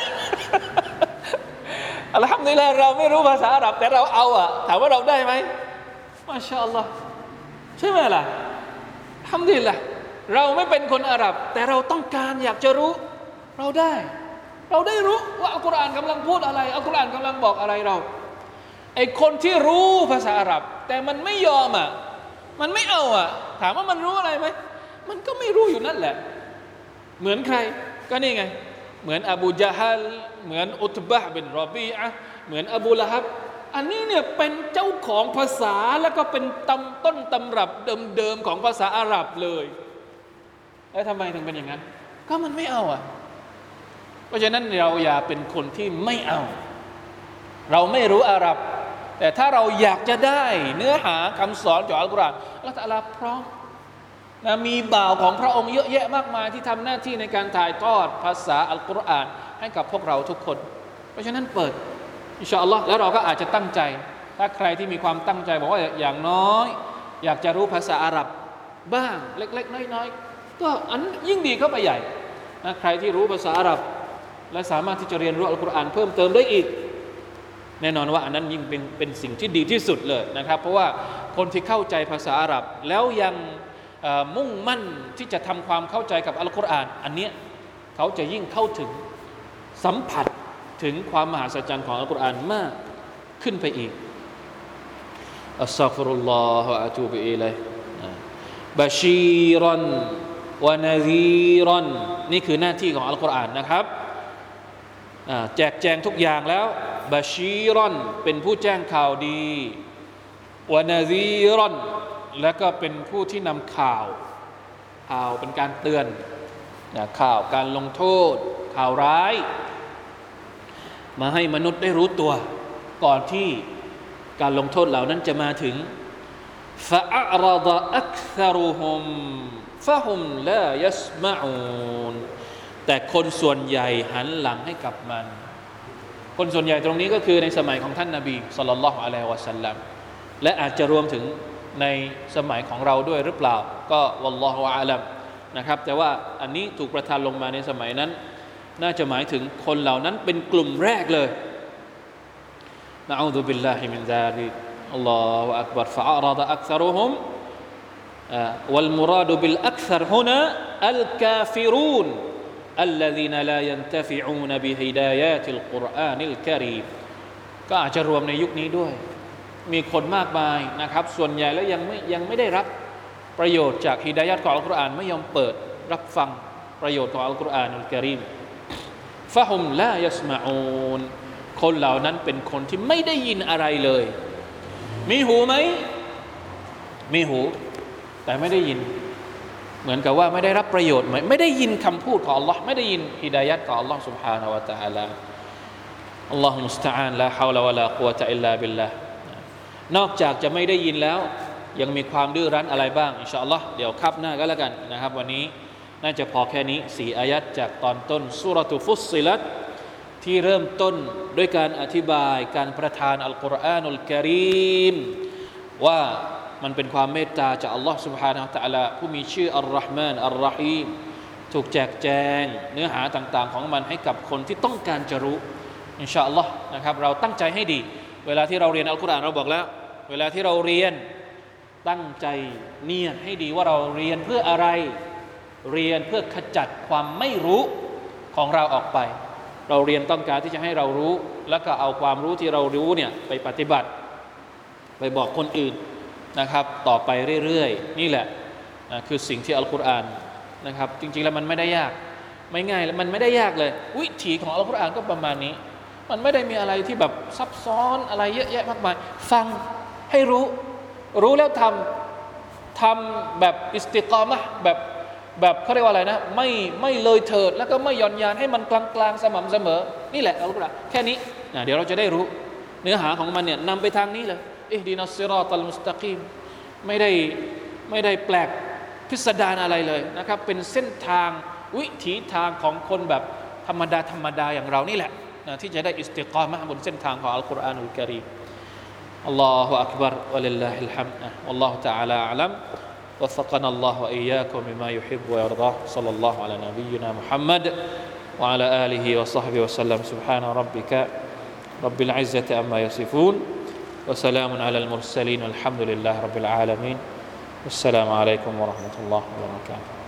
อัลฮัมดุลิลลาห์เราไม่รู้ภาษาอาหรับ แต่เราเอาอะถามว่าเราได้ไหมมาชาอัลลอฮ์ใช่ไหมล่ะทำดีละเราไม่เป็นคนอาหรับ แต่เราต้องการอยากจะรู้ เราได้ เราได้รู้ว่าอัลกุรอานกำลังพูดอะไรอัลกุรอานกำลังบอกอะไรเราไอคนที่รู้ภาษาอาหรับ แต่มันไม่ยอมอะมันไม่เอาอะถามว่ามันรู้อะไรไหม มันก็ไม่รู้อยู่นั่นแหละ เหมือนใคร ก็นี่ไง เหมือนอบูจาฮัลเหมือนอุตบะเป็นรอบีอะเหมือนอบูละฮับ อันนี้เนี่ยเป็นเจ้าของภาษาแล้วก็เป็นตำต้นตำรับเดิมๆของภาษาอาหรับเลยแล้วทำไมถึงเป็นอย่างนั้น ก็มันไม่เอาอะ เพราะฉะนั้นเราอย่าเป็นคนที่ไม่เอา เราไม่รู้อาหรับ แต่ถ้าเราอยากจะได้เนื้อหาคำสอนจากอัลกุรอานอัลลอฮฺตะอาลาพร้อม นะมีบ่าวของพระองค์เยอะแยะมากมายที่ทำหน้าที่ในการถ่ายทอดภาษาอัลกุรอานให้กับพวกเราทุกคน เพราะฉะนั้นเปิดอินชาอัลลอฮ์แล้วเราก็อาจจะตั้งใจ ถ้าใครที่มีความตั้งใจบอกว่าอย่างน้อย อยากจะรู้ภาษาอาหรับบ้างเล็ก ๆ น้อยๆก็อันยิ่งดีเข้าไปใหญ่นะใครที่รู้ภาษาอาหรับ และสามารถที่จะเรียนรู้อัลกุรอานเพิ่มเติมได้อีก แน่นอนว่าอันนั้นยิ่งเป็นเป็นสิ่งที่ดีที่สุดเลยนะครับ เพราะว่าคนที่เข้าใจภาษาอาหรับแล้วยัง มุ่งมั่นที่จะทำความเข้าใจกับอัลกุรอาน อันเนี้ยเขาจะยิ่งเข้าถึงสัมผัสถึงความมหัศจรรย์ของอัลกุรอานมากขึ้นไปอีกอัสซาฟุรุลลอฮฺอะตูบิอิลัยบาชีรันวะนาซีรันนี่คือหน้าที่ของอัลกุรอานนะครับแจกแจงทุกอย่างแล้วบาชีรอนเป็นผู้แจ้งข่าวดีวานาซีรอน และก็เป็นผู้ที่นำข่าวข่าวเป็นการเตือนนะข่าวการลงโทษ ข่าวร้าย มาให้มนุษย์ได้รู้ตัวก่อนที่การลงโทษเหล่านั้นจะมาถึงฟะอัรดะอักษรุฮุมฟะฮุมลายัสมาอูนแต่คนส่วนใหญ่หันหลังให้กับมัน คนส่วนใหญ่ตรงนี้ก็คือในสมัยของท่านนาบีสุลต่านละฮ์อะลัยฮิวะสัลลัมและอาจจะรวมถึง ในสมัยของเราด้วยหรือเปล่า ก็วัลลอฮฺอาลัมนะครับ แต่ว่าอันนี้ถูกประทานลงมาในสมัยนั้น น่าจะหมายถึงคนเหล่านั้นเป็นกลุ่มแรกเลยนะอูซุบิลลาฮิมินซาลิกอัลลอฮฺอักบัรฟะอาราดะอักษรุฮุม والمراد بالأكثر هنا الكافرون الذين لا ينتفعون بهدايات القرآن الكريم ก็อาจจะรวมในยุคนี้ด้วย มีคนมากมายนะครับ ส่วนใหญ่แล้วยังไม่ยังไม่ได้รับประโยชน์จากฮิดายัดของอัลกุรอานไม่ยอมเปิดรับฟังประโยชน์ของอัลกุรอานอัลกิริมฟะฮุมลายัสมาอูนคนเหล่านั้นเป็นคนที่ไม่ได้ยินอะไรเลย มีหูไหม มีหู แต่ไม่ได้ยิน เหมือนกับว่าไม่ได้รับประโยชน์ไหมไม่ได้ยินคำพูดของ Allah ไม่ได้ยินฮิดายัดของ Allah سبحانه และ تعالى อัลลอฮฺมุสตาานละฮาวลาวะลากุวะตะอิลลาบิลละ นอกจากจะไม่ได้ยินแล้ว ยังมีความดื้อรั้นอะไรบ้างอินชาอัลลอฮ์เดี๋ยวคับหน้าก็แล้วกันนะครับ วันนี้น่าจะพอแค่นี้สี่อายัดจากตอนต้นสุรตุฟุสซิลัตที่เริ่มต้นด้วยการอธิบายการประทานอัลกุรอานุลกิริม ว่ามันเป็นความเมตตาจากอัลลอฮ์ سبحانه และ تعالى ผู้มีชื่ออัลลอฮ์มานอัลลอฮีมถูกแจกแจงเนื้อหาต่าง ๆ ของมันให้กับคนที่ต้องการจะรู้อินชาอัลลอฮ์นะครับเราตั้งใจให้ดี เวลาที่เราเรียนอัลกุรอานเราบอกแล้ว เวลาที่เราเรียนตั้งใจเนียดให้ดีว่าเราเรียนเพื่ออะไร เรียนเพื่อขจัดความไม่รู้ของเราออกไป เราเรียนต้องการที่จะให้เรารู้ แล้วก็เอาความรู้ที่เรารู้เนี่ยไปปฏิบัติ ไปบอกคนอื่นนะครับ ต่อไปเรื่อยๆ นี่แหละนะคือสิ่งที่อัลกุรอานนะครับ จริงๆแล้วมันไม่ได้ยากไม่ง่ายมันไม่ได้ยากเลย วิถีของอัลกุรอานก็ประมาณนี้ มันไม่ได้มีอะไรที่แบบซับซ้อนอะไรเยอะแยะมากมาย ฟัง ให้รู้ รู้แล้วทำทำแบบอิสติกามะแบบแบบเขาเรียกว่าอะไรนะ ไม่ไม่เลยเถิด แล้วก็ไม่ย่อนยานให้มันกลางกลางสม่ำเสมอ นี่แหละอัลกุรอานแค่นี้นะเดี๋ยวเราจะได้รู้ เนื้อหาของมันเนี่ยนำไปทางนี้เลยอิฮดีนัสซิรอตัลมุสตะกีมไม่ได้ไม่ได้แปลกพิสดารอะไรเลยนะครับ เป็นเส้นทางวิถีทางของคนแบบธรรมดาธรรมดาอย่างเรานี่แหละนะที่จะได้อิสติกามะบนเส้นทางของอัลกุรอานุลกิริม الله أكبر ولله الحمد والله تعالى أعلم وفقنا الله وإياكم بما يحب ويرضاه صلى الله على نبينا محمد وعلى آله وصحبه وسلم سبحان ربك رب العزة أما يصفون وسلام على المرسلين والحمد لله رب العالمين والسلام عليكم ورحمة الله وبركاته